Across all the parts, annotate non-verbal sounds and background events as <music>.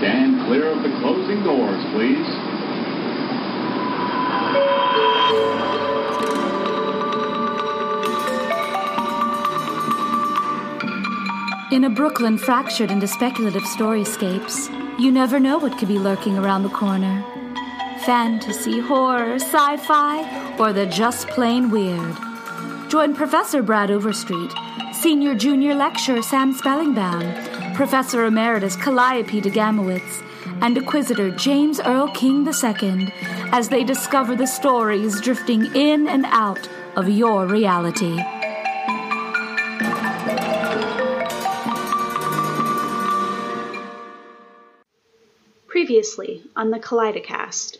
Stand clear of the closing doors, please. In a Brooklyn fractured into speculative storyscapes, you never know what could be lurking around the corner. Fantasy, horror, sci fi, or the just plain weird. Join Professor Brad Overstreet, Senior Junior Lecturer Sam Spellingbound, Professor Emeritus Calliope de Gamowitz, and Inquisitor James Earl King II as they discover the stories drifting in and out of your reality. Previously on the Kaleidocast.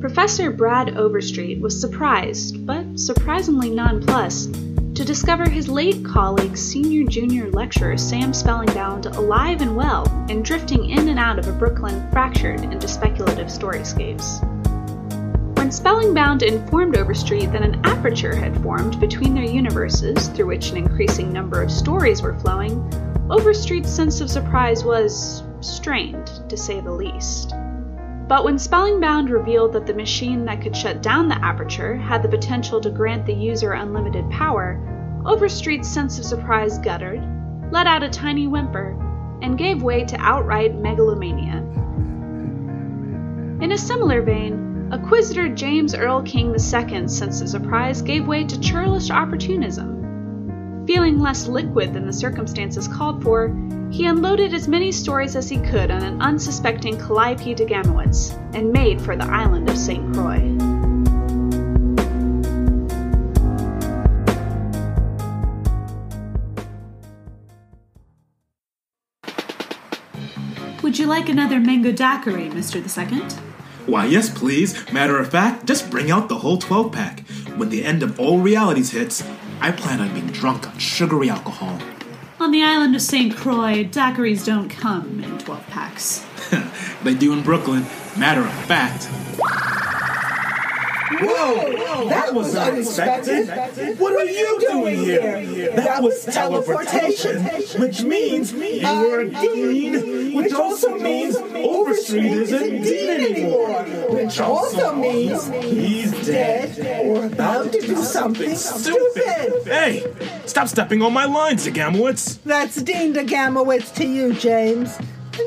Professor Brad Overstreet was surprised, but surprisingly nonplussed, to discover his late colleague, senior junior lecturer Sam Spellingbound, alive and well and drifting in and out of a Brooklyn fractured into speculative storyscapes. When Spellingbound informed Overstreet that an aperture had formed between their universes through which an increasing number of stories were flowing, Overstreet's sense of surprise was strained, to say the least. But when Spellingbound revealed that the machine that could shut down the aperture had the potential to grant the user unlimited power, Overstreet's sense of surprise guttered, let out a tiny whimper, and gave way to outright megalomania. In a similar vein, Acquisitor James Earl King II's sense of surprise gave way to churlish opportunism. Feeling less liquid than the circumstances called for, he unloaded as many stories as he could on an unsuspecting Calliope de Gamowitz and made for the island of St. Croix. Would you like another mango daiquiri, Mr. the Second? Why, yes, please. Matter of fact, just bring out the whole 12 pack. When the end of all realities hits, I plan on being drunk on sugary alcohol. On the island of St. Croix, daiquiris don't come in 12 packs. <laughs> they do in Brooklyn. Matter of fact. Whoa, that was unexpected. What are you doing here? That was teleportation, which means you were a dean, which also means Overstreet isn't dean anymore, which also means he's dead or about to do something stupid. Hey, stop stepping on my lines, Gamowitz. That's Dean DeGamowitz to you, James.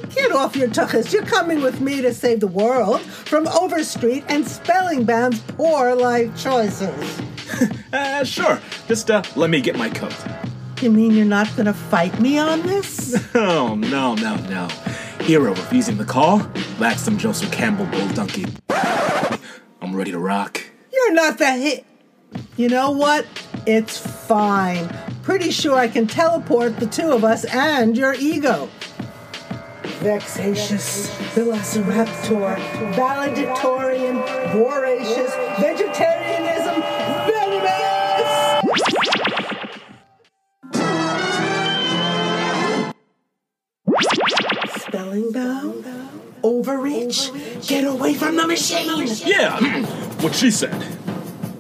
Get off your tuchus. You're coming with me to save the world from Overstreet and Spellingbound's poor life choices. <laughs> uh, sure. Just uh, let me get my coat. You mean you're not going to fight me on this? <laughs> Oh, no, no, no. Hero refusing the call? That's some Joseph Campbell bull donkey. I'm ready to rock. You're not the hit. You know what? It's fine. Pretty sure I can teleport the two of us and your ego vexatious, velociraptor, valedictorian, voracious, vegetarianism, Spellingbound? Overreach? Get away from the machine! Yeah, <clears throat> what she said.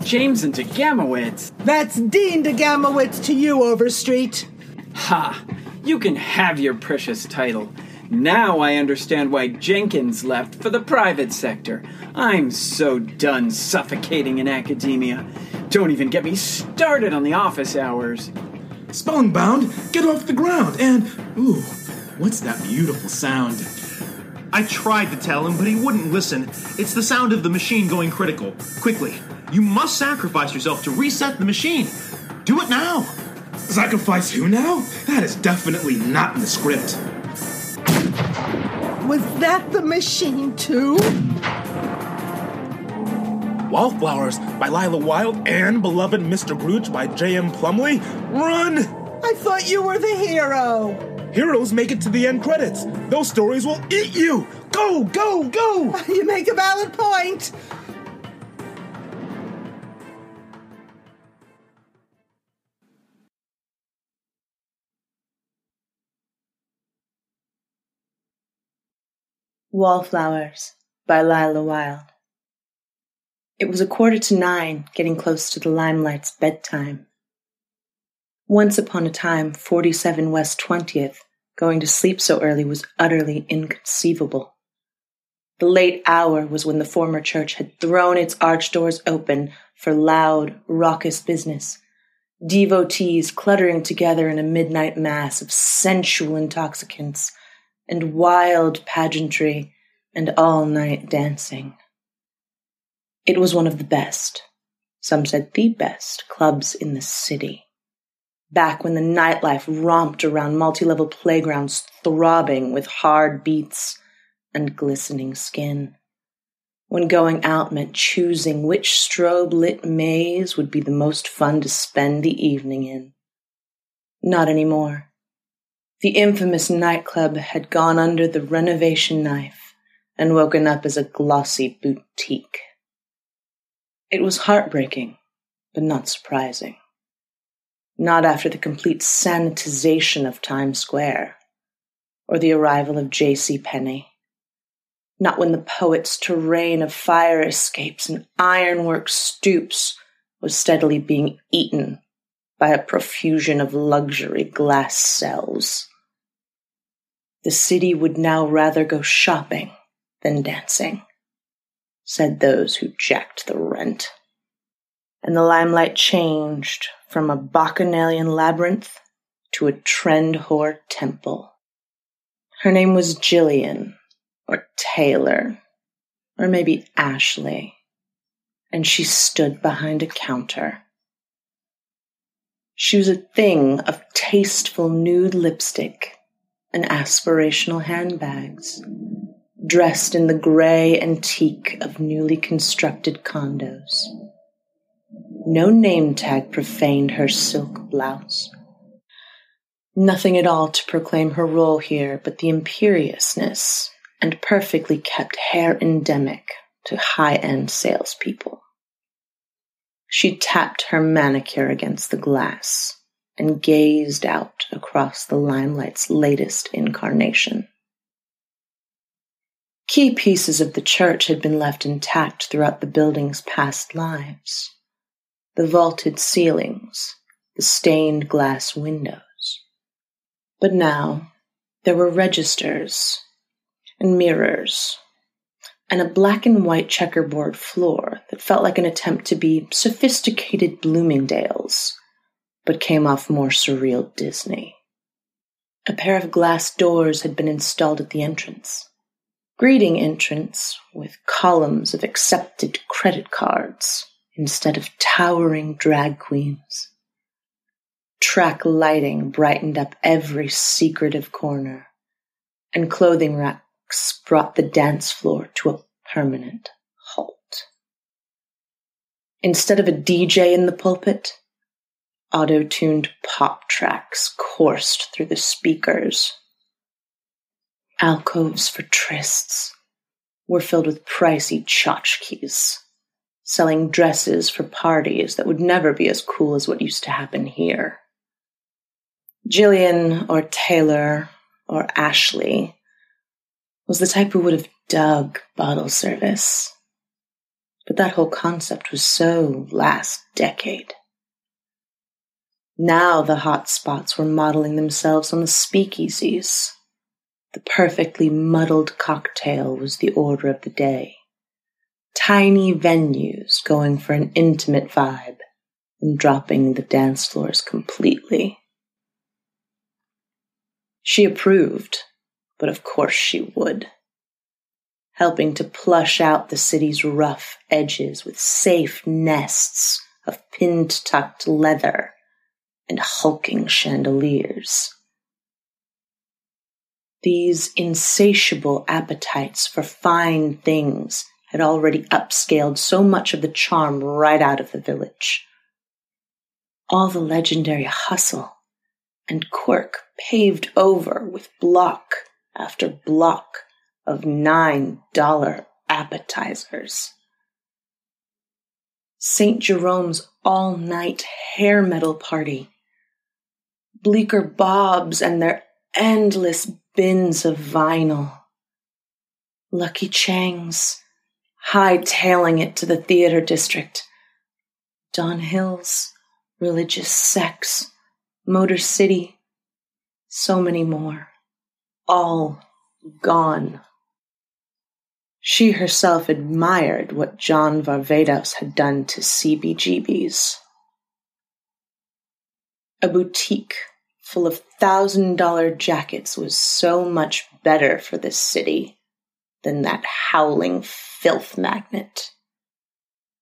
James and DeGamowitz. That's Dean DeGamowitz to you, Overstreet. Ha! You can have your precious title. Now I understand why Jenkins left for the private sector. I'm so done suffocating in academia. Don't even get me started on the office hours. Spellingbound, get off the ground and. Ooh, what's that beautiful sound? I tried to tell him, but he wouldn't listen. It's the sound of the machine going critical. Quickly, you must sacrifice yourself to reset the machine. Do it now. Sacrifice who now? That is definitely not in the script. Was that the machine too? Wallflowers by Lila Wilde and Beloved Mr. Grooch by J.M. Plumley? Run! I thought you were the hero. Heroes make it to the end credits. Those stories will eat you. Go, go, go! <laughs> You make a valid point. Wallflowers by Lila Wilde. It was a quarter to nine, getting close to the limelight's bedtime. Once upon a time, 47 West 20th, Going to sleep so early was utterly inconceivable. The late hour was when the former church had thrown its arch doors open for loud, raucous business. Devotees cluttering together in a midnight mass of sensual intoxicants and wild pageantry and all night dancing. It was one of the best, some said the best, clubs in the city. Back when the nightlife romped around multi level playgrounds throbbing with hard beats and glistening skin. When going out meant choosing which strobe lit maze would be the most fun to spend the evening in. Not anymore. The infamous nightclub had gone under the renovation knife and woken up as a glossy boutique. It was heartbreaking, but not surprising. Not after the complete sanitization of Times Square, or the arrival of J.C. Penney. Not when the poet's terrain of fire escapes and ironwork stoops was steadily being eaten by a profusion of luxury glass cells. The city would now rather go shopping than dancing said those who jacked the rent. And the limelight changed from a bacchanalian labyrinth to a trend whore temple. Her name was Jillian, or Taylor, or maybe Ashley, and she stood behind a counter. She was a thing of tasteful nude lipstick and aspirational handbags dressed in the gray antique of newly constructed condos. No name tag profaned her silk blouse. Nothing at all to proclaim her role here but the imperiousness and perfectly kept hair endemic to high end salespeople. She tapped her manicure against the glass and gazed out across the limelight's latest incarnation. Key pieces of the church had been left intact throughout the building's past lives. The vaulted ceilings, the stained glass windows. But now there were registers and mirrors and a black and white checkerboard floor that felt like an attempt to be sophisticated Bloomingdale's, but came off more surreal Disney. A pair of glass doors had been installed at the entrance greeting entrance with columns of accepted credit cards instead of towering drag queens. Track lighting brightened up every secretive corner, and clothing racks brought the dance floor to a permanent halt. Instead of a DJ in the pulpit, auto tuned pop tracks coursed through the speakers Alcoves for trysts were filled with pricey tchotchkes, selling dresses for parties that would never be as cool as what used to happen here. Jillian or Taylor or Ashley was the type who would have dug bottle service. But that whole concept was so last decade. Now the hot spots were modeling themselves on the speakeasies the perfectly muddled cocktail was the order of the day. Tiny venues going for an intimate vibe and dropping the dance floors completely. She approved, but of course she would. Helping to plush out the city's rough edges with safe nests of pin tucked leather and hulking chandeliers. These insatiable appetites for fine things had already upscaled so much of the charm right out of the village. All the legendary hustle and quirk paved over with block after block of nine dollar appetizers. St. Jerome's all night hair metal party. Bleecker Bob's and their endless bins of vinyl. Lucky Chang's, hightailing it to the theater district. Don Hill's, religious sex, Motor City, so many more. all gone. She herself admired what John Varvatos had done to CBGBs. A boutique full of thousand dollar jackets was so much better for this city than that howling filth magnet.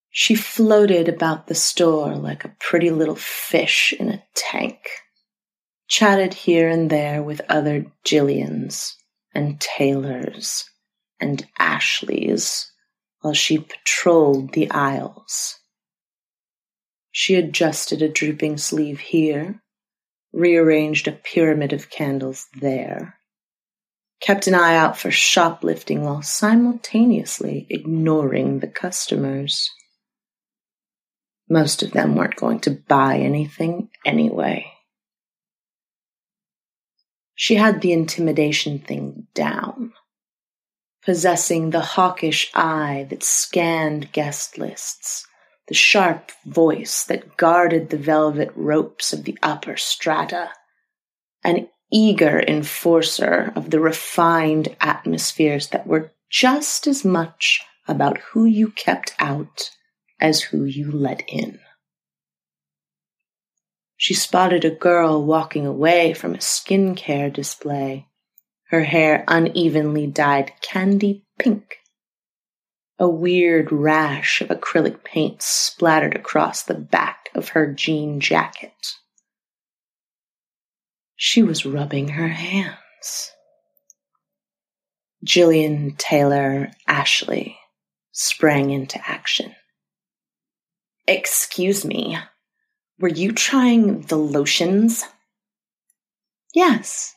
She floated about the store like a pretty little fish in a tank, chatted here and there with other Jillians and Taylors and Ashleys while she patrolled the aisles. She adjusted a drooping sleeve here, rearranged a pyramid of candles there, kept an eye out for shoplifting while simultaneously ignoring the customers. Most of them weren't going to buy anything anyway. She had the intimidation thing down possessing the hawkish eye that scanned guest lists, the sharp voice that guarded the velvet ropes of the upper strata, an eager enforcer of the refined atmospheres that were just as much about who you kept out as who you let in. She spotted a girl walking away from a skincare display her hair unevenly dyed candy pink. A weird rash of acrylic paint splattered across the back of her jean jacket. She was rubbing her hands. Jillian Taylor Ashley sprang into action. Excuse me, were you trying the lotions? Yes,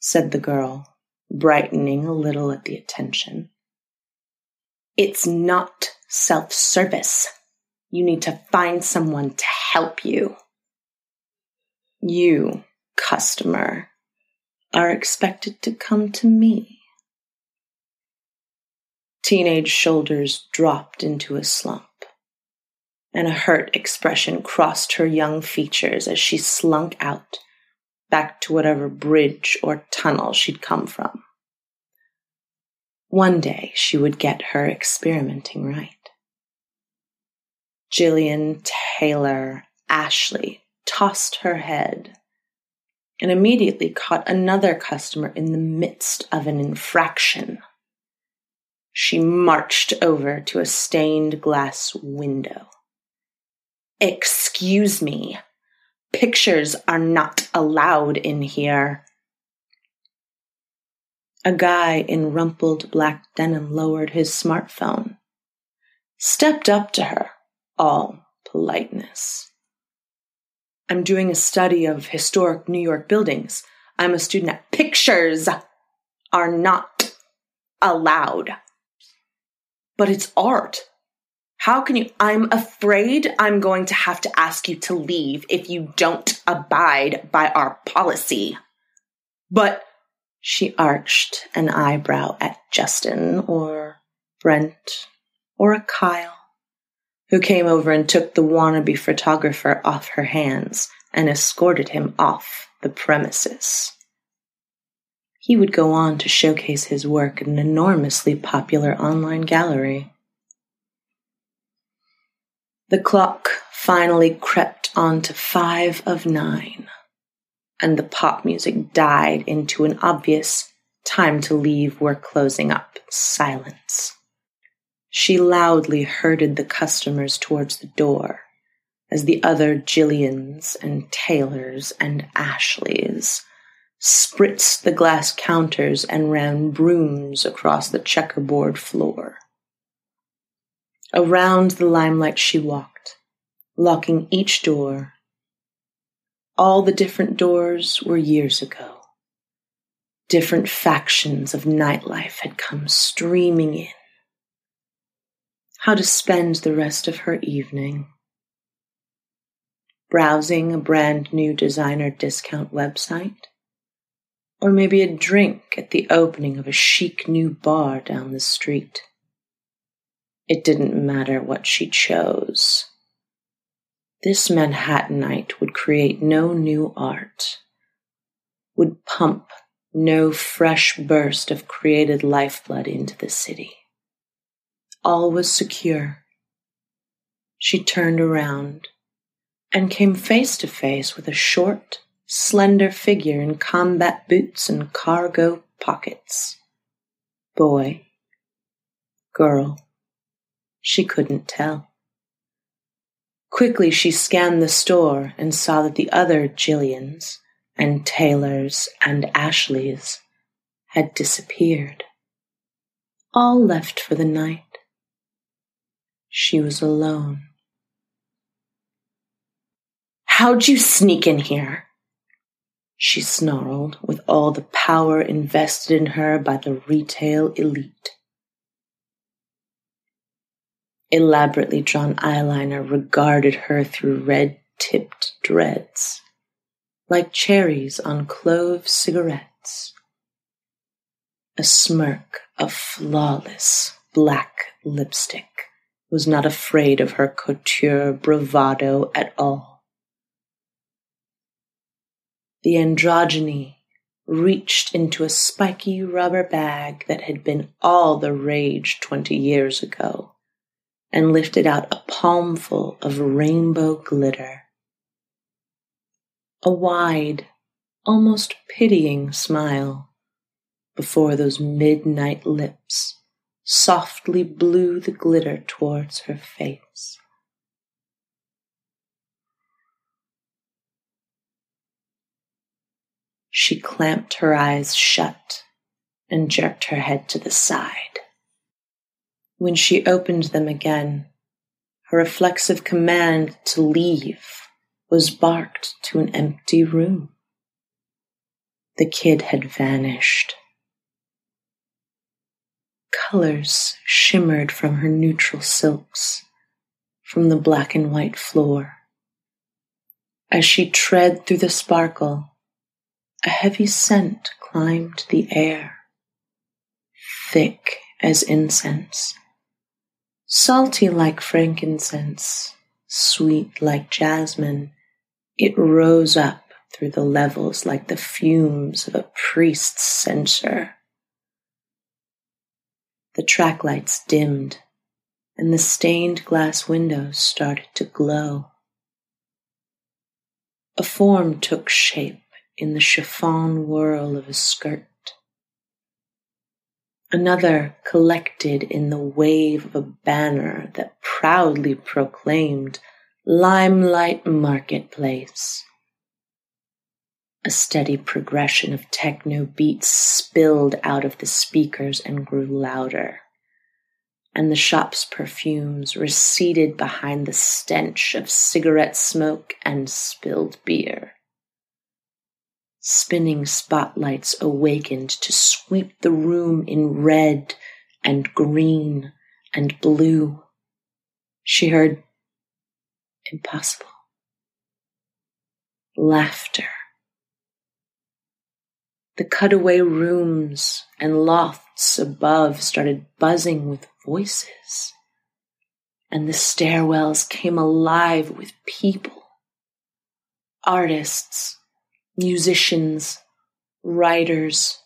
said the girl, brightening a little at the attention. It's not self service. You need to find someone to help you. You, customer, are expected to come to me. Teenage shoulders dropped into a slump, and a hurt expression crossed her young features as she slunk out back to whatever bridge or tunnel she'd come from. One day she would get her experimenting right. Jillian Taylor Ashley tossed her head and immediately caught another customer in the midst of an infraction. She marched over to a stained glass window. Excuse me, Pictures are not allowed in here. A guy in rumpled black denim lowered his smartphone, stepped up to her, all politeness. I'm doing a study of historic New York buildings. I'm a student at Pictures are not allowed. But it's art. How can you? I'm afraid I'm going to have to ask you to leave if you don't abide by our policy. But she arched an eyebrow at Justin or Brent or a Kyle, who came over and took the wannabe photographer off her hands and escorted him off the premises. He would go on to showcase his work in an enormously popular online gallery. The clock finally crept on to five of nine, and the pop music died into an obvious time to leave, we're closing up silence. She loudly herded the customers towards the door as the other Jillians and Taylors and Ashleys spritzed the glass counters and ran brooms across the checkerboard floor. Around the limelight she walked, locking each door. All the different doors were years ago. Different factions of nightlife had come streaming in. How to spend the rest of her evening. Browsing a brand new designer discount website? Or maybe a drink at the opening of a chic new bar down the street. It didn't matter what she chose. This Manhattanite would create no new art, would pump No fresh burst of created lifeblood into the city. All was secure. She turned around and came face to face with a short, slender figure in combat boots and cargo pockets. Boy, girl, she couldn't tell. Quickly she scanned the store and saw that the other Jillians and Taylors and Ashleys had disappeared. All left for the night. She was alone. How'd you sneak in here? She snarled with all the power invested in her by the retail elite. Elaborately drawn eyeliner regarded her through red tipped dreads, like cherries on clove cigarettes. A smirk of flawless black lipstick was not afraid of her couture bravado at all. The androgyny reached into a spiky rubber bag that had been all the rage twenty years ago and lifted out a palmful of rainbow glitter. A wide, almost pitying smile before those midnight lips softly blew the glitter towards her face. She clamped her eyes shut and jerked her head to the side. When she opened them again, her reflexive command to leave was barked to an empty room. The kid had vanished. Colors shimmered from her neutral silks, from the black and white floor. As she tread through the sparkle, a heavy scent climbed the air, thick as incense. Salty like frankincense, sweet like jasmine, it rose up through the levels like the fumes of a priest's censer. The track lights dimmed, and the stained glass windows started to glow. A form took shape in the chiffon whirl of a skirt. Another collected in the wave of a banner that proudly proclaimed Limelight Marketplace. A steady progression of techno beats spilled out of the speakers and grew louder, and the shop's perfumes receded behind the stench of cigarette smoke and spilled beer. Spinning spotlights awakened to sweep the room in red and green and blue. She heard impossible. Laughter. The cutaway rooms and lofts above started buzzing with voices, and the stairwells came alive with people. Artists, musicians, writers,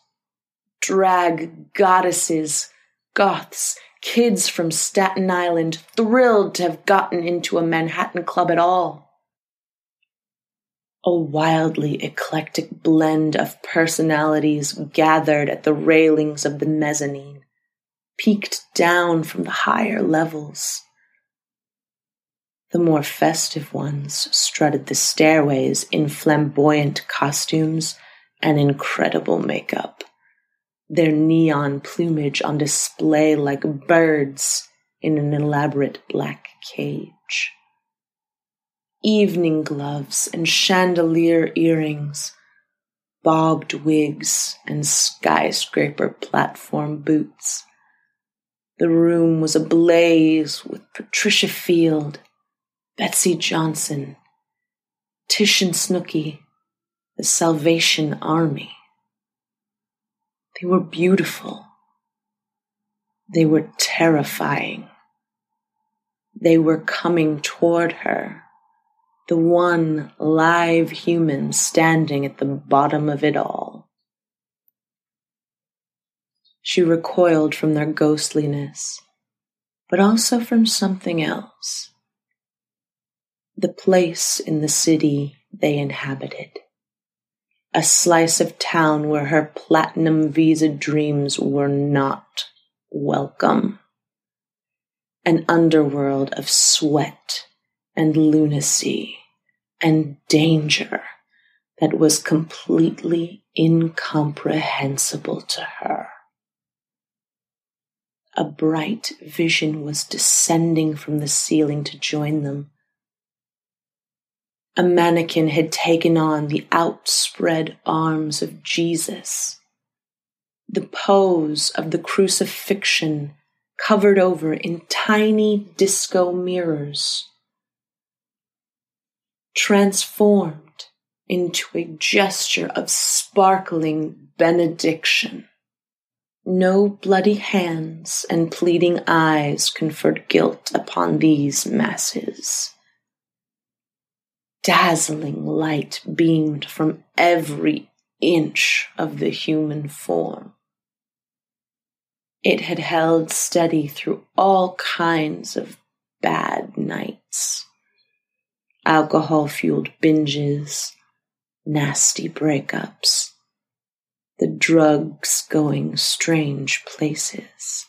drag goddesses, goths, kids from Staten Island thrilled to have gotten into a Manhattan club at all. A wildly eclectic blend of personalities gathered at the railings of the mezzanine, peeked down from the higher levels. The more festive ones strutted the stairways in flamboyant costumes and incredible makeup, their neon plumage on display like birds in an elaborate black cage. Evening gloves and chandelier earrings, bobbed wigs and skyscraper platform boots. The room was ablaze with Patricia Field Betsey Johnson, Tish and Snooky, the Salvation Army. They were beautiful. They were terrifying. They were coming toward her, the one live human standing at the bottom of it all. She recoiled from their ghostliness, but also from something else. The place in the city they inhabited. A slice of town where her platinum visa dreams were not welcome. An underworld of sweat and lunacy and danger that was completely incomprehensible to her. A bright vision was descending from the ceiling to join them. A mannequin had taken on the outspread arms of Jesus. The pose of the crucifixion covered over in tiny disco mirrors. Transformed into a gesture of sparkling benediction. No bloody hands and pleading eyes conferred guilt upon these masses. Dazzling light beamed from every inch of the human form. It had held steady through all kinds of bad nights. Alcohol fueled binges, nasty breakups, the drugs going strange places.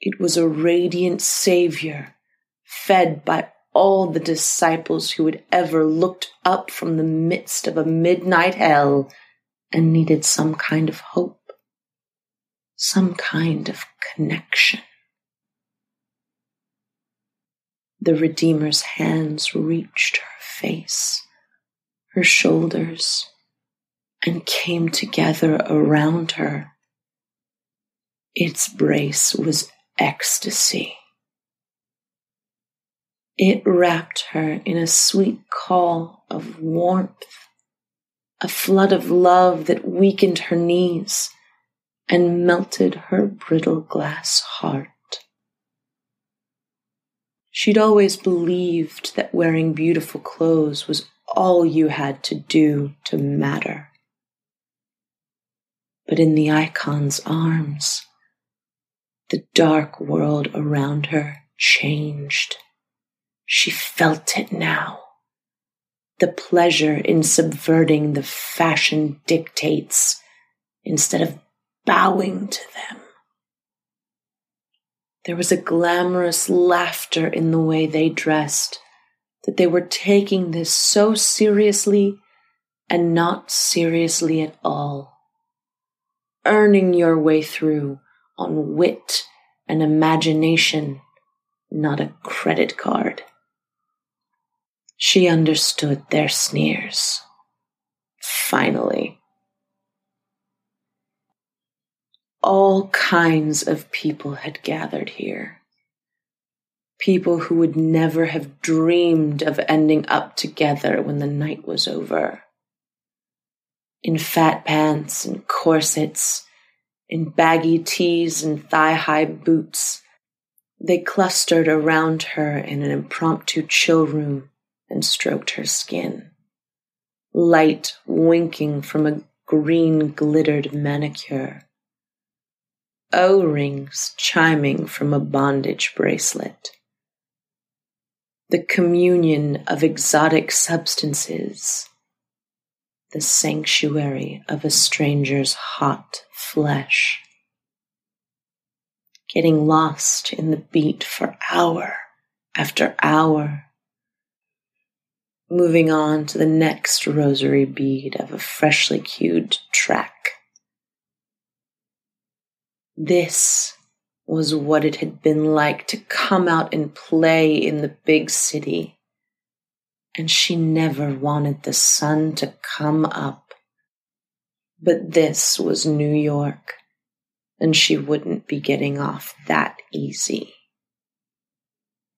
It was a radiant savior fed by all the disciples who had ever looked up from the midst of a midnight hell and needed some kind of hope, some kind of connection. The Redeemer's hands reached her face her shoulders and came together around her. Its brace was ecstasy. It wrapped her in a sweet call of warmth, a flood of love that weakened her knees and melted her brittle glass heart. She'd always believed that wearing beautiful clothes was all you had to do to matter. But in the icon's arms, the dark world around her changed. She felt it now. The pleasure in subverting the fashion dictates instead of bowing to them. There was a glamorous laughter in the way they dressed that they were taking this so seriously and not seriously at all. Earning your way through on wit and imagination, not a credit card. She understood their sneers. Finally. All kinds of people had gathered here people who would never have dreamed of ending up together when the night was over. In fat pants and corsets, in baggy tees and thigh high boots, they clustered around her in an impromptu chill room and stroked her skin. Light winking from a green glittered manicure. O rings chiming from a bondage bracelet the communion of exotic substances, the sanctuary of a stranger's hot flesh. Getting lost in the beat for hour after hour, moving on to the next rosary bead of a freshly cued track. This was what it had been like to come out and play in the big city. And she never wanted the sun to come up. But this was New York, and she wouldn't be getting off that easy.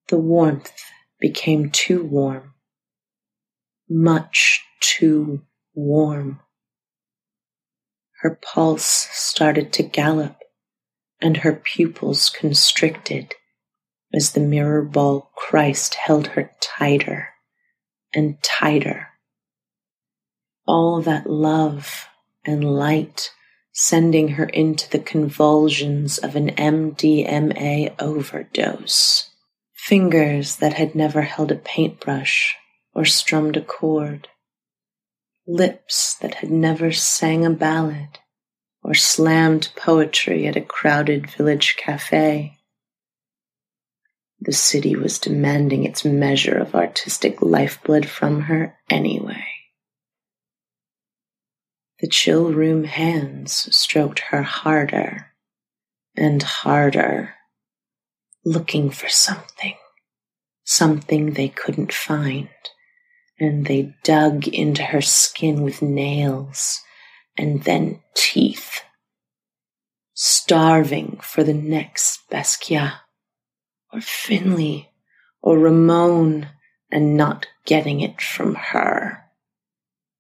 The warmth became too warm, much too warm. Her pulse started to gallop and her pupils constricted as the mirror ball Christ held her tighter and tighter. All that love and light sending her into the convulsions of an MDMA overdose. Fingers that had never held a paintbrush or strummed a chord. Lips that had never sang a ballad or slammed poetry at a crowded village cafe. The city was demanding its measure of artistic lifeblood from her anyway. The chill room hands stroked her harder and harder, looking for something, something they couldn't find, and they dug into her skin with nails and then teeth, starving for the next Basquiat or Finley or Ramon and not getting it from her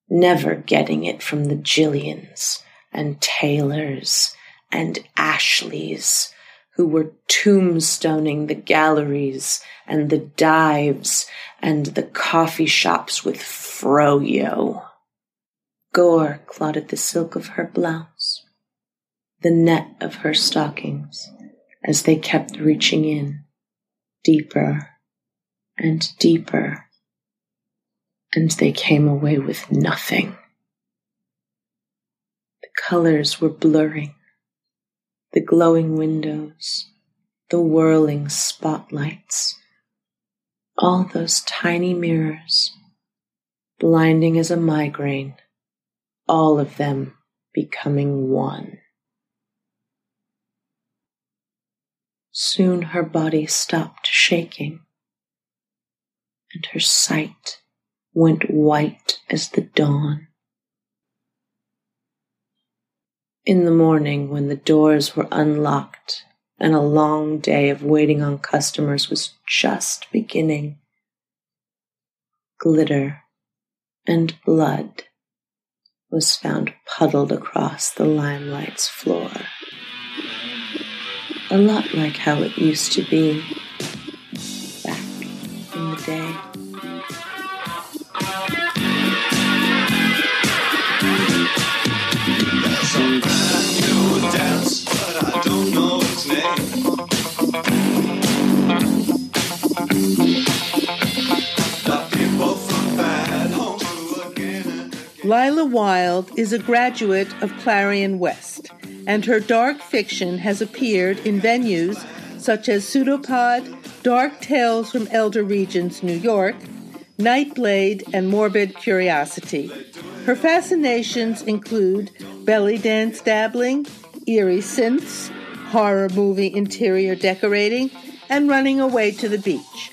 never getting it from the Jillians and Taylors and Ashleys who were tombstoning the galleries and the dives and the coffee shops with froyo. Gore clotted the silk of her blouse, the net of her stockings, as they kept reaching in, deeper and deeper and they came away with nothing. The colors were blurring, the glowing windows, the whirling spotlights, all those tiny mirrors, blinding as a migraine, all of them becoming one. Soon her body stopped shaking, and her sight went white as the dawn. In the morning, when the doors were unlocked and a long day of waiting on customers was just beginning, glitter and blood was found puddled across the limelight's floor. A lot like how it used to be back in the day. Lila Wilde is a graduate of Clarion West, and her dark fiction has appeared in venues such as Pseudopod, Dark Tales from Elder Regions, New York, Niteblade, and Morbid Curiosity. Her fascinations include belly dance dabbling, eerie synths, horror movie interior decorating, and running away to the beach.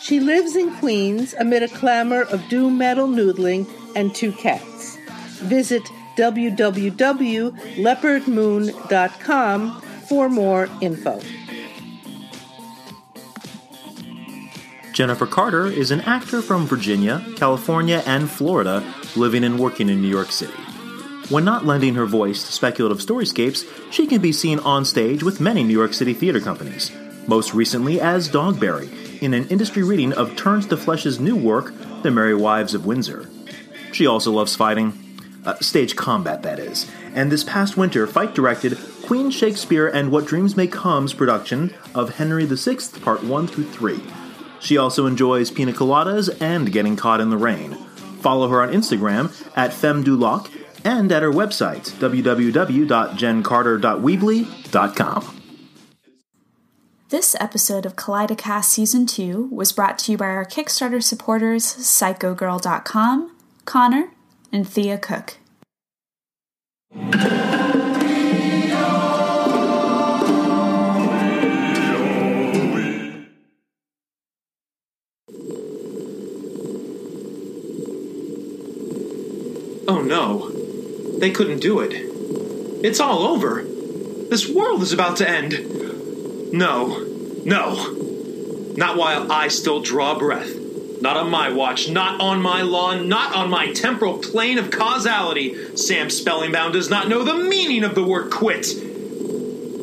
She lives in Queens amid a clamor of doom metal noodling and two cats. Visit www.leopardmoon.com for more info. Jennifer Carter is an actor from Virginia, California, and Florida, living and working in New York City. When not lending her voice to speculative storyscapes, she can be seen on stage with many New York City theater companies, most recently as Dogberry in an industry reading of Turns to Flesh's new work, The Merry Wives of Windsor. She also loves fighting, uh, stage combat, that is. And this past winter, Fight directed Queen Shakespeare and What Dreams May Come's production of Henry VI, Part 1 through 3. She also enjoys pina coladas and getting caught in the rain. Follow her on Instagram at FemDuLoc and at her website, www.jencarter.weebly.com. This episode of Kaleidocast Season 2 was brought to you by our Kickstarter supporters PsychoGirl.com, Connor, and Thea Cook. Oh no. They couldn't do it. It's all over. This world is about to end. No. No. Not while I still draw breath. Not on my watch, not on my lawn, not on my temporal plane of causality. Sam Spellingbound does not know the meaning of the word quit.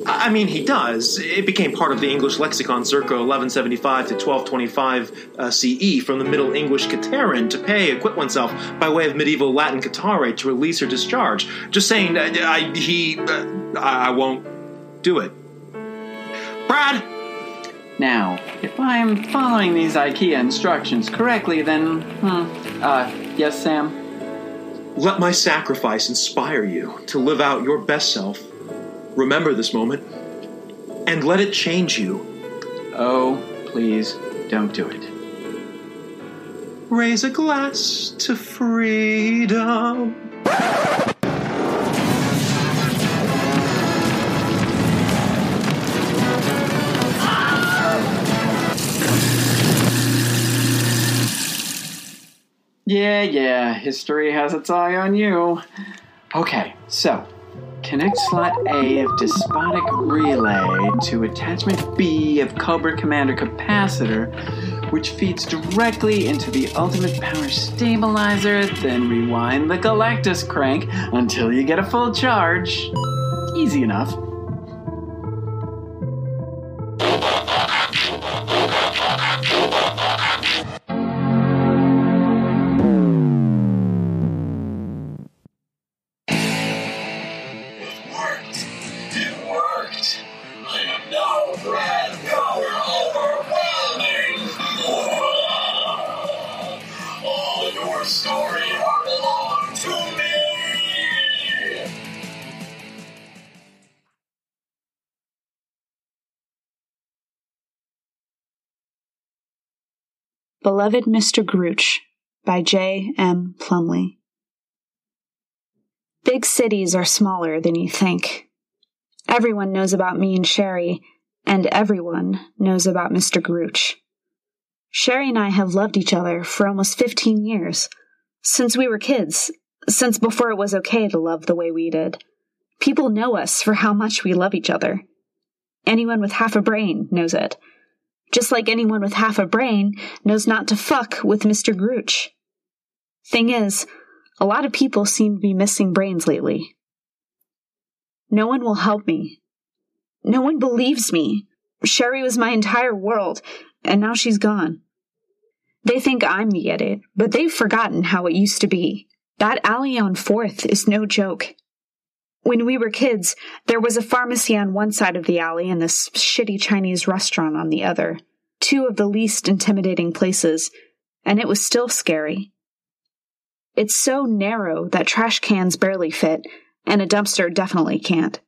I I mean, he does. It became part of the English lexicon circa 1175 to 1225 uh, CE from the Middle English caterin to pay, acquit oneself by way of medieval Latin catare to release or discharge. Just saying, uh, I, he, uh, I I won't do it. Brad, Now, if I'm following these IKEA instructions correctly, then, hmm, uh, yes, Sam? let my sacrifice inspire you to live out your best self. Remember this moment, and let it change you. Oh, please, don't do it. Raise a glass to freedom. Yeah, yeah, history has its eye on you. Okay, so connect slot A of despotic relay to attachment B of Cobra Commander capacitor, which feeds directly into the ultimate power stabilizer, then rewind the Galactus crank until you get a full charge. Easy enough. Beloved Mr. Grooch by J. M. Plumley. Big cities are smaller than you think. Everyone knows about me and Sherry, and everyone knows about Mr. Grooch. Sherry and I have loved each other for almost 15 years. Since we were kids, since before it was okay to love the way we did. People know us for how much we love each other. Anyone with half a brain knows it. Just like anyone with half a brain knows not to fuck with Mr. Grooch. Thing is, a lot of people seem to be missing brains lately. No one will help me. No one believes me. Sherry was my entire world, and now she's gone. They think I'm the idiot, but they've forgotten how it used to be. That alley on 4th is no joke. When we were kids, there was a pharmacy on one side of the alley and this shitty Chinese restaurant on the other. Two of the least intimidating places, and it was still scary. It's so narrow that trash cans barely fit, and a dumpster definitely can't.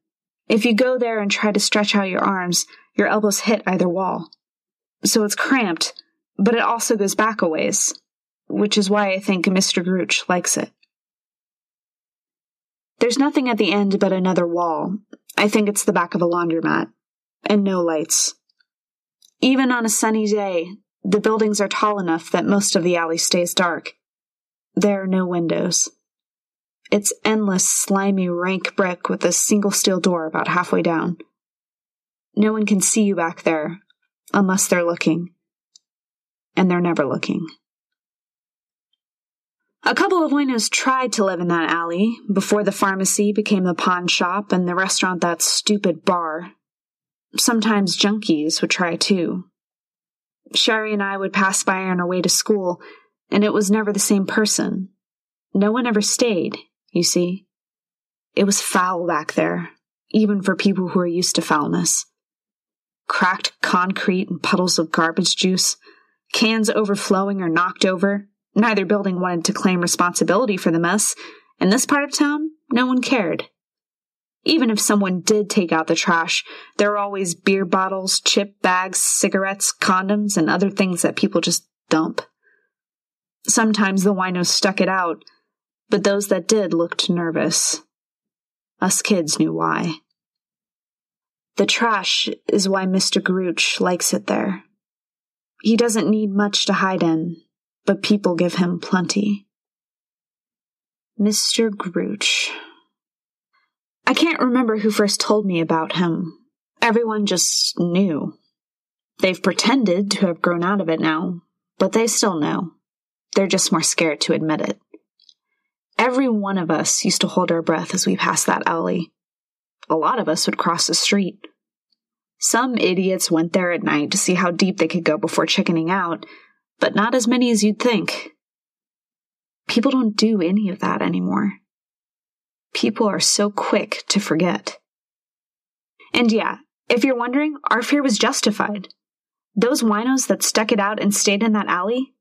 If you go there and try to stretch out your arms, your elbows hit either wall. So it's cramped, but it also goes back a ways, which is why I think Mr. Grooch likes it. There's nothing at the end but another wall. I think it's the back of a laundromat. And no lights. Even on a sunny day, the buildings are tall enough that most of the alley stays dark. There are no windows. It's endless, slimy, rank brick with a single steel door about halfway down. No one can see you back there, unless they're looking. And they're never looking. A couple of winos tried to live in that alley before the pharmacy became the pawn shop and the restaurant that stupid bar. Sometimes junkies would try too. Sherry and I would pass by on our way to school, and it was never the same person. No one ever stayed, you see. It was foul back there, even for people who are used to foulness. Cracked concrete and puddles of garbage juice, cans overflowing or knocked over. Neither building wanted to claim responsibility for the mess. In this part of town, no one cared. Even if someone did take out the trash, there were always beer bottles, chip bags, cigarettes, condoms, and other things that people just dump. Sometimes the winos stuck it out, but those that did looked nervous. Us kids knew why. The trash is why Mr. Grooch likes it there. He doesn't need much to hide in, but people give him plenty. Mr. Grooch. I can't remember who first told me about him. Everyone just knew. They've pretended to have grown out of it now, but they still know. They're just more scared to admit it. Every one of us used to hold our breath as we passed that alley. A lot of us would cross the street, Some idiots went there at night to see how deep they could go before chickening out, but not as many as you'd think. People don't do any of that anymore. People are so quick to forget. And yeah, if you're wondering, our fear was justified. Those winos that stuck it out and stayed in that alley,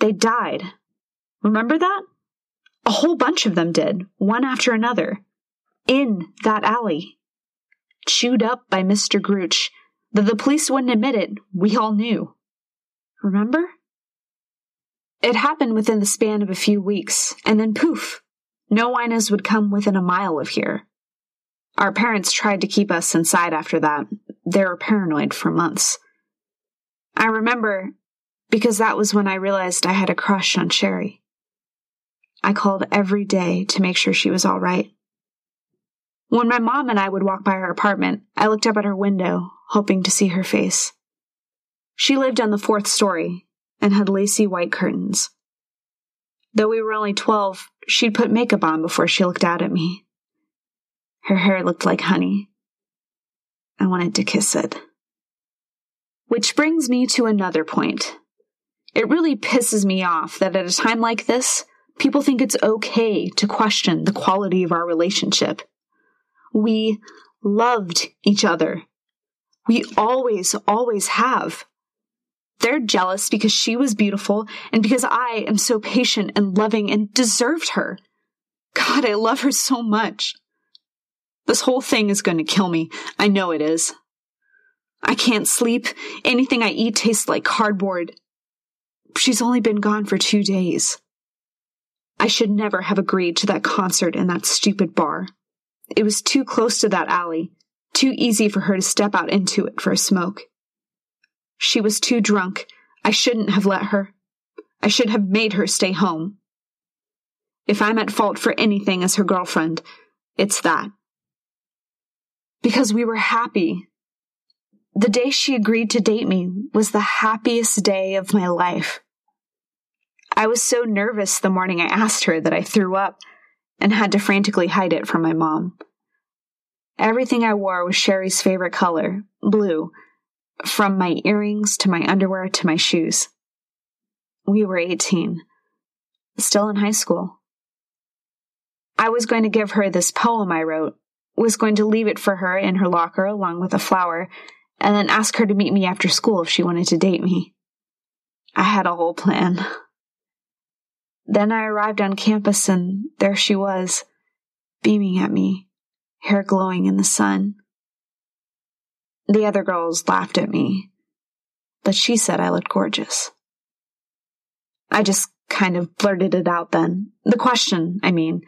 they died. Remember that? A whole bunch of them did, one after another. In that alley. Chewed up by Mr. Grooch. Though the police wouldn't admit it, we all knew. Remember? It happened within the span of a few weeks, and then poof, no winos would come within a mile of here. Our parents tried to keep us inside after that. They were paranoid for months. I remember because that was when I realized I had a crush on Sherry. I called every day to make sure she was all right. When my mom and I would walk by her apartment, I looked up at her window, hoping to see her face. She lived on the fourth story and had lacy white curtains. Though we were only 12, she'd put makeup on before she looked out at me. Her hair looked like honey. I wanted to kiss it. Which brings me to another point. It really pisses me off that at a time like this, people think it's okay to question the quality of our relationship. We loved each other. We always, always have. They're jealous because she was beautiful and because I am so patient and loving and deserved her. God, I love her so much. This whole thing is going to kill me. I know it is. I can't sleep. Anything I eat tastes like cardboard. She's only been gone for two days. I should never have agreed to that concert in that stupid bar. It was too close to that alley, too easy for her to step out into it for a smoke. She was too drunk. I shouldn't have let her. I should have made her stay home. If I'm at fault for anything as her girlfriend, it's that. Because we were happy. The day she agreed to date me was the happiest day of my life. I was so nervous the morning I asked her that I threw up and had to frantically hide it from my mom. Everything I wore was Sherry's favorite color, blue, from my earrings to my underwear to my shoes. We were 18, still in high school. I was going to give her this poem I wrote, was going to leave it for her in her locker along with a flower, and then ask her to meet me after school if she wanted to date me. I had a whole plan. Then I arrived on campus and there she was, beaming at me, hair glowing in the sun. The other girls laughed at me, but she said I looked gorgeous. I just kind of blurted it out then. The question, I mean,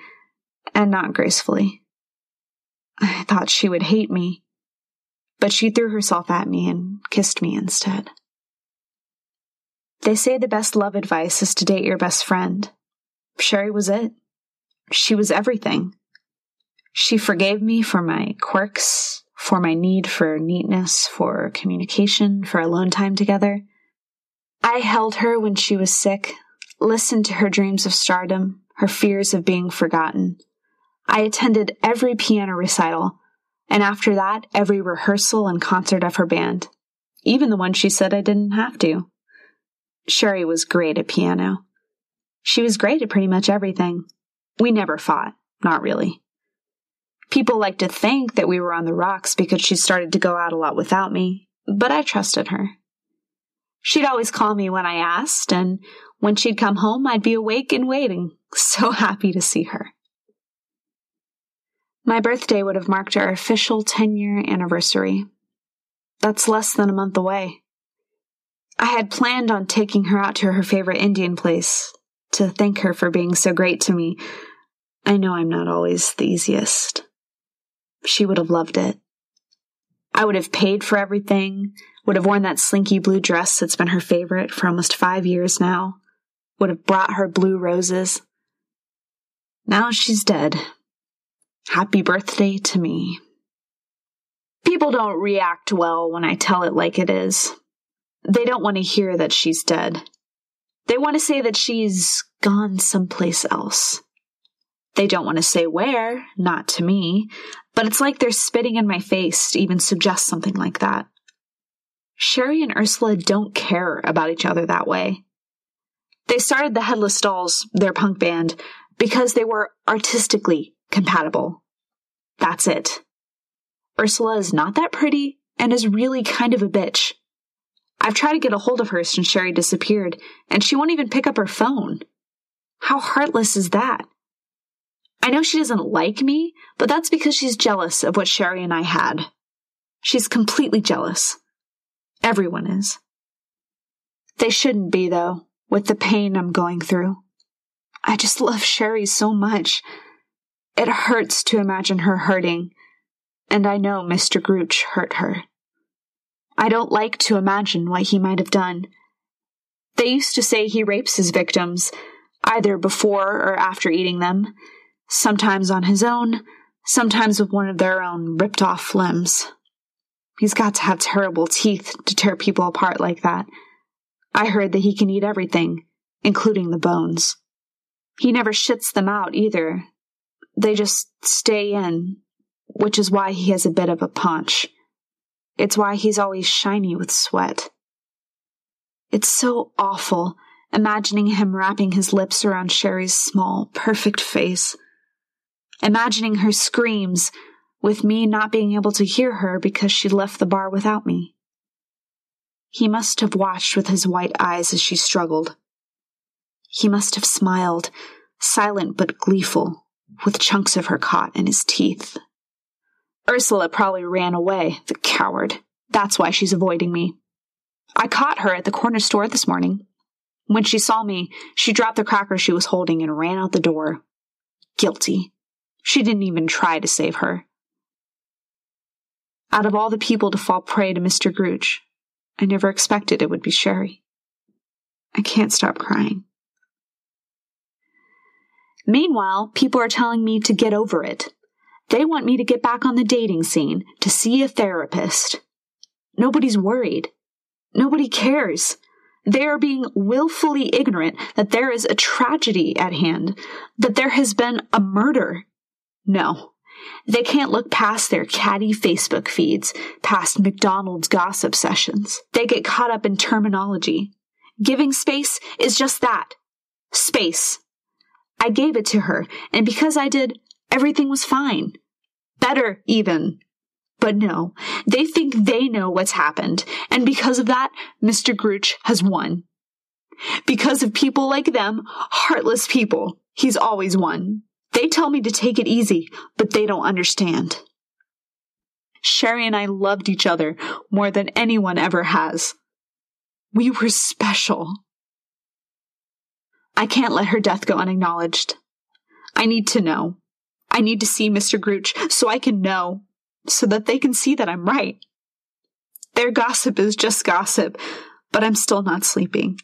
and not gracefully. I thought she would hate me, but she threw herself at me and kissed me instead. They say the best love advice is to date your best friend. Sherry was it. She was everything. She forgave me for my quirks, for my need for neatness, for communication, for alone time together. I held her when she was sick, listened to her dreams of stardom, her fears of being forgotten. I attended every piano recital, and after that, every rehearsal and concert of her band, even the one she said I didn't have to. Sherry was great at piano. She was great at pretty much everything. We never fought, not really. People like to think that we were on the rocks because she started to go out a lot without me, but I trusted her. She'd always call me when I asked, and when she'd come home, I'd be awake and waiting, <laughs> so happy to see her. My birthday would have marked our official 10 year anniversary. That's less than a month away. I had planned on taking her out to her favorite Indian place to thank her for being so great to me. I know I'm not always the easiest. She would have loved it. I would have paid for everything, would have worn that slinky blue dress that's been her favorite for almost five years now, would have brought her blue roses. Now she's dead. Happy birthday to me. People don't react well when I tell it like it is. They don't want to hear that she's dead. They want to say that she's gone someplace else. They don't want to say where, not to me, but it's like they're spitting in my face to even suggest something like that. Sherry and Ursula don't care about each other that way. They started the Headless Dolls, their punk band, because they were artistically compatible. That's it. Ursula is not that pretty and is really kind of a bitch. I've tried to get a hold of her since Sherry disappeared, and she won't even pick up her phone. How heartless is that? I know she doesn't like me, but that's because she's jealous of what Sherry and I had. She's completely jealous. Everyone is. They shouldn't be, though, with the pain I'm going through. I just love Sherry so much. It hurts to imagine her hurting, and I know Mr. Grooch hurt her. I don't like to imagine what he might have done. They used to say he rapes his victims, either before or after eating them, sometimes on his own, sometimes with one of their own ripped off limbs. He's got to have terrible teeth to tear people apart like that. I heard that he can eat everything, including the bones. He never shits them out either. They just stay in, which is why he has a bit of a paunch. It's why he's always shiny with sweat. It's so awful imagining him wrapping his lips around Sherry's small, perfect face. Imagining her screams, with me not being able to hear her because she left the bar without me. He must have watched with his white eyes as she struggled. He must have smiled, silent but gleeful, with chunks of her caught in his teeth. Ursula probably ran away, the coward. That's why she's avoiding me. I caught her at the corner store this morning. When she saw me, she dropped the cracker she was holding and ran out the door. Guilty. She didn't even try to save her. Out of all the people to fall prey to Mr. Grooch, I never expected it would be Sherry. I can't stop crying. Meanwhile, people are telling me to get over it. They want me to get back on the dating scene, to see a therapist. Nobody's worried. Nobody cares. They are being willfully ignorant that there is a tragedy at hand, that there has been a murder. No, they can't look past their catty Facebook feeds, past McDonald's gossip sessions. They get caught up in terminology. Giving space is just that space. I gave it to her, and because I did, everything was fine. Better, even. But no, they think they know what's happened, and because of that, Mr. Grooch has won. Because of people like them, heartless people, he's always won. They tell me to take it easy, but they don't understand. Sherry and I loved each other more than anyone ever has. We were special. I can't let her death go unacknowledged. I need to know. I need to see Mr. Grooch so I can know, so that they can see that I'm right. Their gossip is just gossip, but I'm still not sleeping.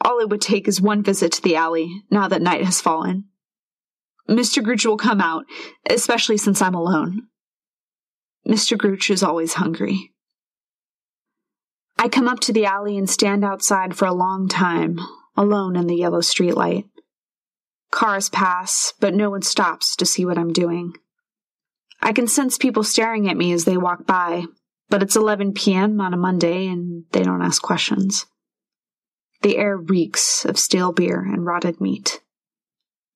All it would take is one visit to the alley now that night has fallen. Mr. Grooch will come out, especially since I'm alone. Mr. Grooch is always hungry. I come up to the alley and stand outside for a long time, alone in the yellow streetlight. Cars pass, but no one stops to see what I'm doing. I can sense people staring at me as they walk by, but it's 11 p.m. on a Monday and they don't ask questions. The air reeks of stale beer and rotted meat.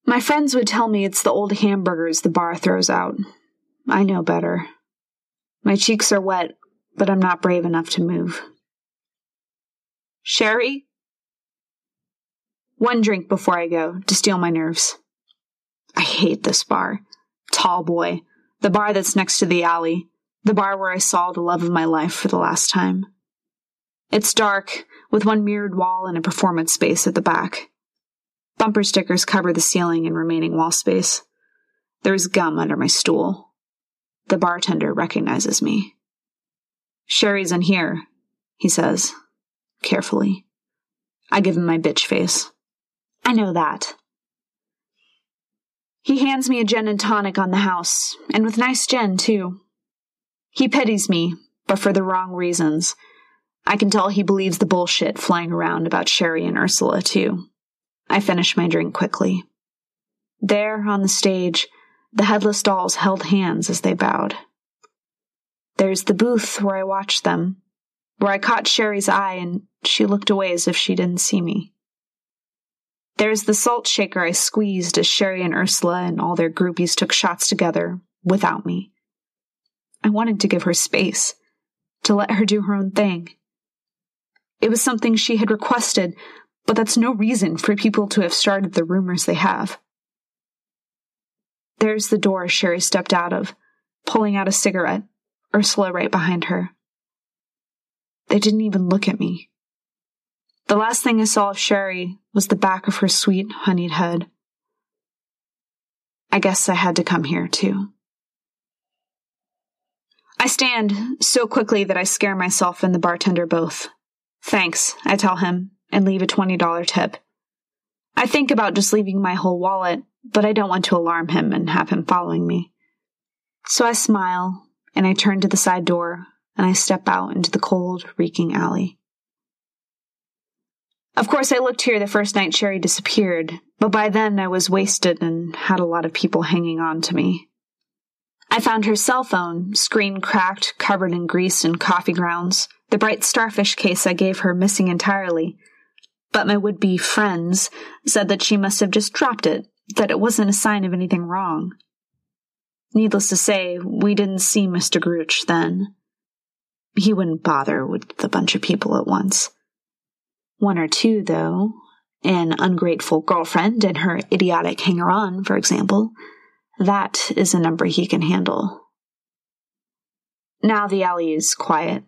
My friends would tell me it's the old hamburgers the bar throws out. I know better. My cheeks are wet, but I'm not brave enough to move. Sherry? One drink before I go, to steel my nerves. I hate this bar. Tall boy. The bar that's next to the alley. The bar where I saw the love of my life for the last time. It's dark, with one mirrored wall and a performance space at the back. Bumper stickers cover the ceiling and remaining wall space. There's gum under my stool. The bartender recognizes me. Sherry's in here, he says, carefully. I give him my bitch face. I know that. He hands me a gin and tonic on the house, and with nice gin, too. He pities me, but for the wrong reasons. I can tell he believes the bullshit flying around about Sherry and Ursula, too. I finished my drink quickly. There, on the stage, The headless dolls held hands as they bowed. There's the booth where I watched them, where I caught Sherry's eye and she looked away as if she didn't see me. There's the salt shaker I squeezed as Sherry and Ursula and all their groupies took shots together without me. I wanted to give her space, to let her do her own thing. It was something she had requested, but that's no reason for people to have started the rumors they have. There's the door Sherry stepped out of, pulling out a cigarette, Ursula right behind her. They didn't even look at me. The last thing I saw of Sherry was the back of her sweet, honeyed head. I guess I had to come here, too. I stand so quickly that I scare myself and the bartender both. Thanks, I tell him, and leave a $20 tip. I think about just leaving my whole wallet, but I don't want to alarm him and have him following me. So I smile, and I turn to the side door, and I step out into the cold, reeking alley. Of course, I looked here the first night Sherry disappeared, but by then I was wasted and had a lot of people hanging on to me. I found her cell phone, screen cracked, covered in grease and coffee grounds, the bright starfish case I gave her missing entirely. But my would be friends said that she must have just dropped it, that it wasn't a sign of anything wrong. Needless to say, we didn't see Mr. Grooch then. He wouldn't bother with a bunch of people at once. One or two, though, an ungrateful girlfriend and her idiotic hanger on, for example, that is a number he can handle. Now the alley is quiet.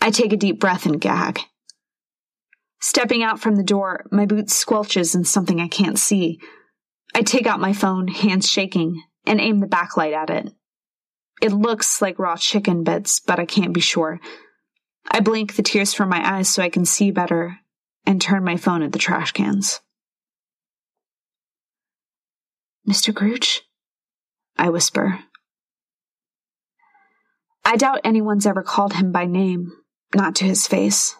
I take a deep breath and gag. Stepping out from the door, my boot squelches in something I can't see. I take out my phone, hands shaking, and aim the backlight at it. It looks like raw chicken bits, but I can't be sure. I blink the tears from my eyes so I can see better and turn my phone at the trash cans. Mr. Grooch? I whisper. I doubt anyone's ever called him by name, not to his face.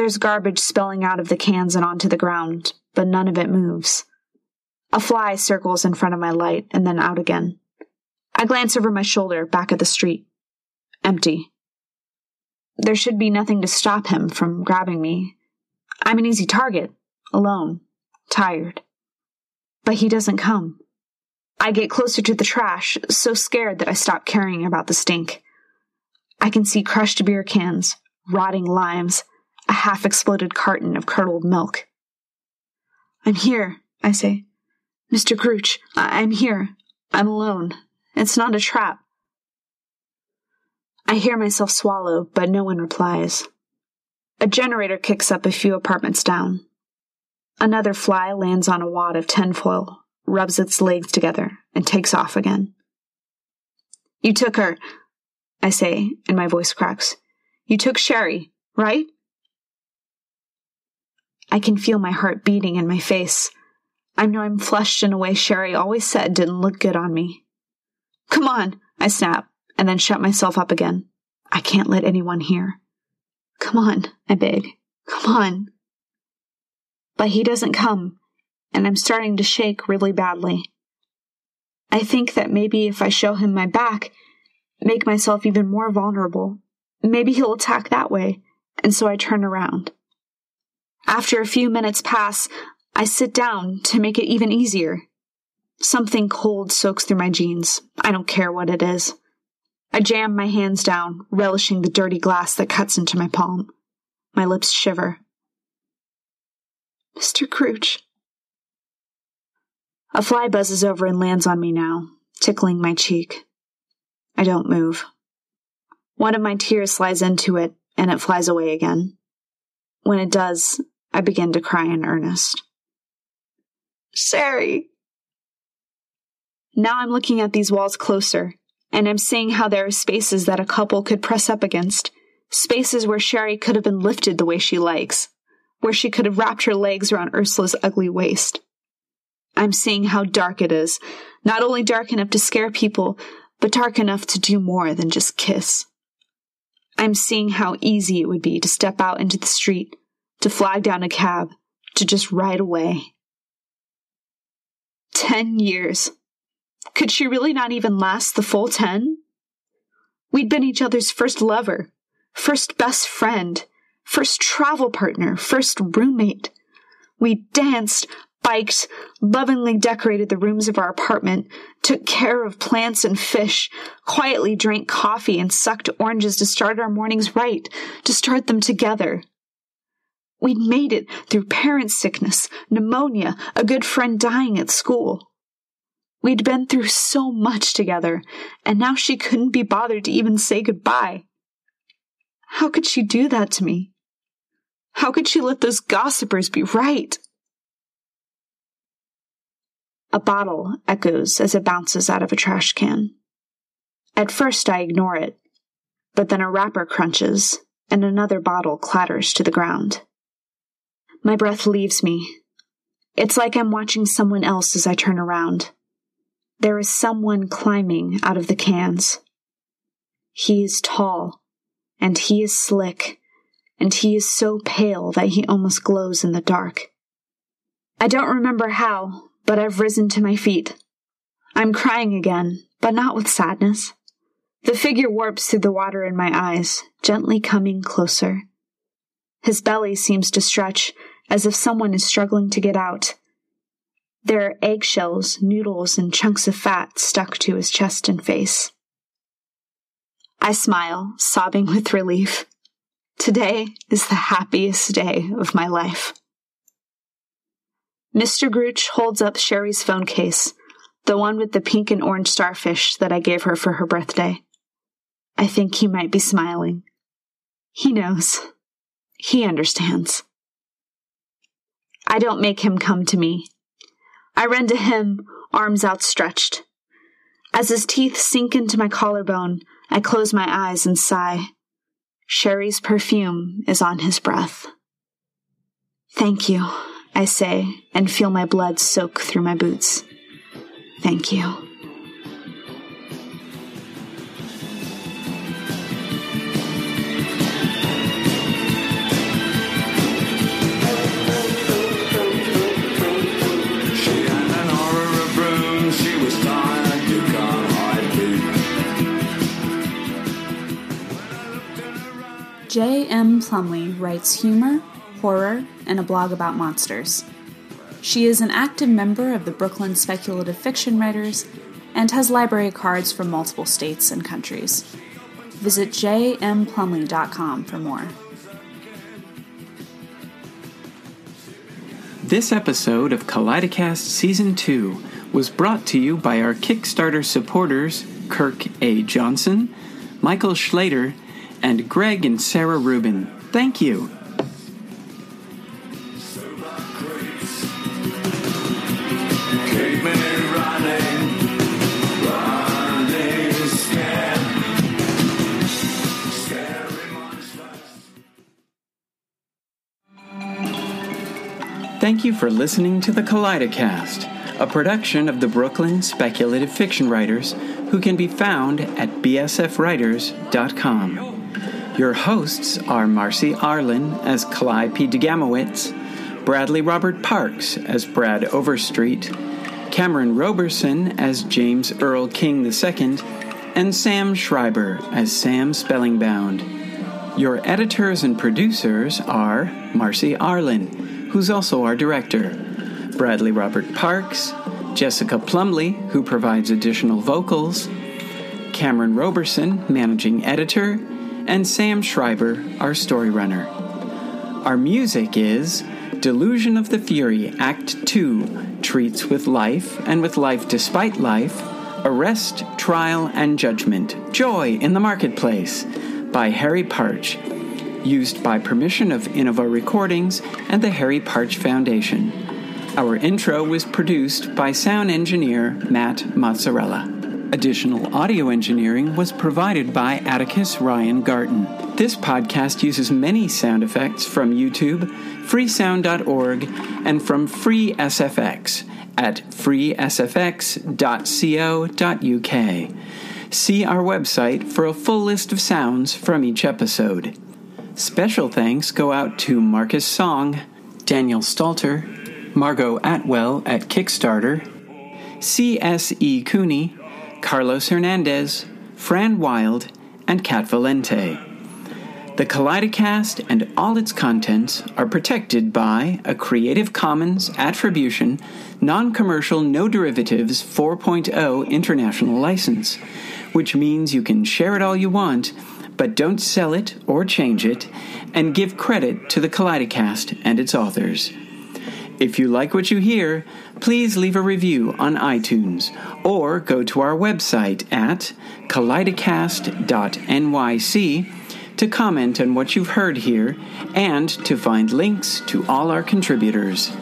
There's garbage spilling out of the cans and onto the ground, but none of it moves. A fly circles in front of my light and then out again. I glance over my shoulder back at the street. Empty. There should be nothing to stop him from grabbing me. I'm an easy target, alone, tired. But he doesn't come. I get closer to the trash, so scared that I stop caring about the stink. I can see crushed beer cans, rotting limes, a half exploded carton of curdled milk. I'm here, I say. Mr. Grooch, I- I'm here. I'm alone. It's not a trap. I hear myself swallow, but no one replies. A generator kicks up a few apartments down. Another fly lands on a wad of tinfoil, rubs its legs together, and takes off again. You took her, I say, and my voice cracks. You took Sherry, right? I can feel my heart beating in my face. I know I'm flushed in a way Sherry always said didn't look good on me. Come on, I snap, and then shut myself up again. I can't let anyone hear. Come on, I beg. Come on. But he doesn't come, and I'm starting to shake really badly. I think that maybe if I show him my back, make myself even more vulnerable, maybe he'll attack that way, and so I turn around. After a few minutes pass, I sit down to make it even easier. Something cold soaks through my jeans. I don't care what it is. I jam my hands down, relishing the dirty glass that cuts into my palm. My lips shiver. Mr. Grooch. A fly buzzes over and lands on me now, tickling my cheek. I don't move. One of my tears slides into it, and it flies away again. When it does, I begin to cry in earnest. Sherry! Now I'm looking at these walls closer, and I'm seeing how there are spaces that a couple could press up against, spaces where Sherry could have been lifted the way she likes, where she could have wrapped her legs around Ursula's ugly waist. I'm seeing how dark it is, not only dark enough to scare people, but dark enough to do more than just kiss. I'm seeing how easy it would be to step out into the street, to flag down a cab, to just ride away. Ten years. Could she really not even last the full ten? We'd been each other's first lover, first best friend, first travel partner, first roommate. We danced, biked, lovingly decorated the rooms of our apartment, took care of plants and fish, quietly drank coffee and sucked oranges to start our mornings right, to start them together. We'd made it through parent sickness, pneumonia, a good friend dying at school. We'd been through so much together, and now she couldn't be bothered to even say goodbye. How could she do that to me? How could she let those gossipers be right? A bottle echoes as it bounces out of a trash can. At first, I ignore it, but then a wrapper crunches and another bottle clatters to the ground. My breath leaves me. It's like I'm watching someone else as I turn around. There is someone climbing out of the cans. He is tall, and he is slick, and he is so pale that he almost glows in the dark. I don't remember how, but I've risen to my feet. I'm crying again, but not with sadness. The figure warps through the water in my eyes, gently coming closer. His belly seems to stretch as if someone is struggling to get out. There are eggshells, noodles, and chunks of fat stuck to his chest and face. I smile, sobbing with relief. Today is the happiest day of my life. Mr. Grooch holds up Sherry's phone case, the one with the pink and orange starfish that I gave her for her birthday. I think he might be smiling. He knows. He understands. I don't make him come to me. I run to him, arms outstretched. As his teeth sink into my collarbone, I close my eyes and sigh. Sherry's perfume is on his breath. Thank you, I say, and feel my blood soak through my boots. Thank you. She had an aura of broom, she was tired, you can't hide it. J.M. Plumley writes humor, horror, and a blog about monsters. She is an active member of the Brooklyn Speculative Fiction Writers and has library cards from multiple states and countries. Visit jmplumley.com for more. This episode of Kaleidocast Season 2 was brought to you by our Kickstarter supporters Kirk A. Johnson, Michael Schlater, and Greg and Sarah Rubin. Thank you. Thank you for listening to the Kaleidocast, a production of the Brooklyn Speculative Fiction Writers, who can be found at bsfwriters.com. Your hosts are Marcy Arlen as Kalai P. DeGamowitz, Bradley Robert Parks as Brad Overstreet, Cameron Roberson as James Earl King II, and Sam Schreiber as Sam Spellingbound. Your editors and producers are Marcy Arlen, who's also our director, Bradley Robert Parks, Jessica Plumley, who provides additional vocals, Cameron Roberson, managing editor, and Sam Schreiber, our story runner. Our music is Delusion of the Fury, Act 2, Treats with Life and with Life Despite Life, Arrest, Trial, and Judgment, Joy in the Marketplace by Harry Partch, used by permission of Innova Recordings and the Harry Partch Foundation. Our intro was produced by sound engineer Matt Mozzarella. Additional audio engineering was provided by Atticus Ryan Garton. This podcast uses many sound effects from YouTube, freesound.org, and from FreeSFX at freesfx.co.uk. See our website for a full list of sounds from each episode. Special thanks go out to Marcus Song, Daniel Stalter, Margot Atwell at Kickstarter, C.S.E. Cooney, Carlos Hernandez, Fran Wilde, and Cat Valente. The Kaleidocast and all its contents are protected by a Creative Commons Attribution, Non Commercial No Derivatives 4.0 International License, which means you can share it all you want, but don't sell it or change it, and give credit to the Kaleidocast and its authors. If you like what you hear, please leave a review on iTunes or go to our website at kaleidocast.nyc to comment on what you've heard here and to find links to all our contributors.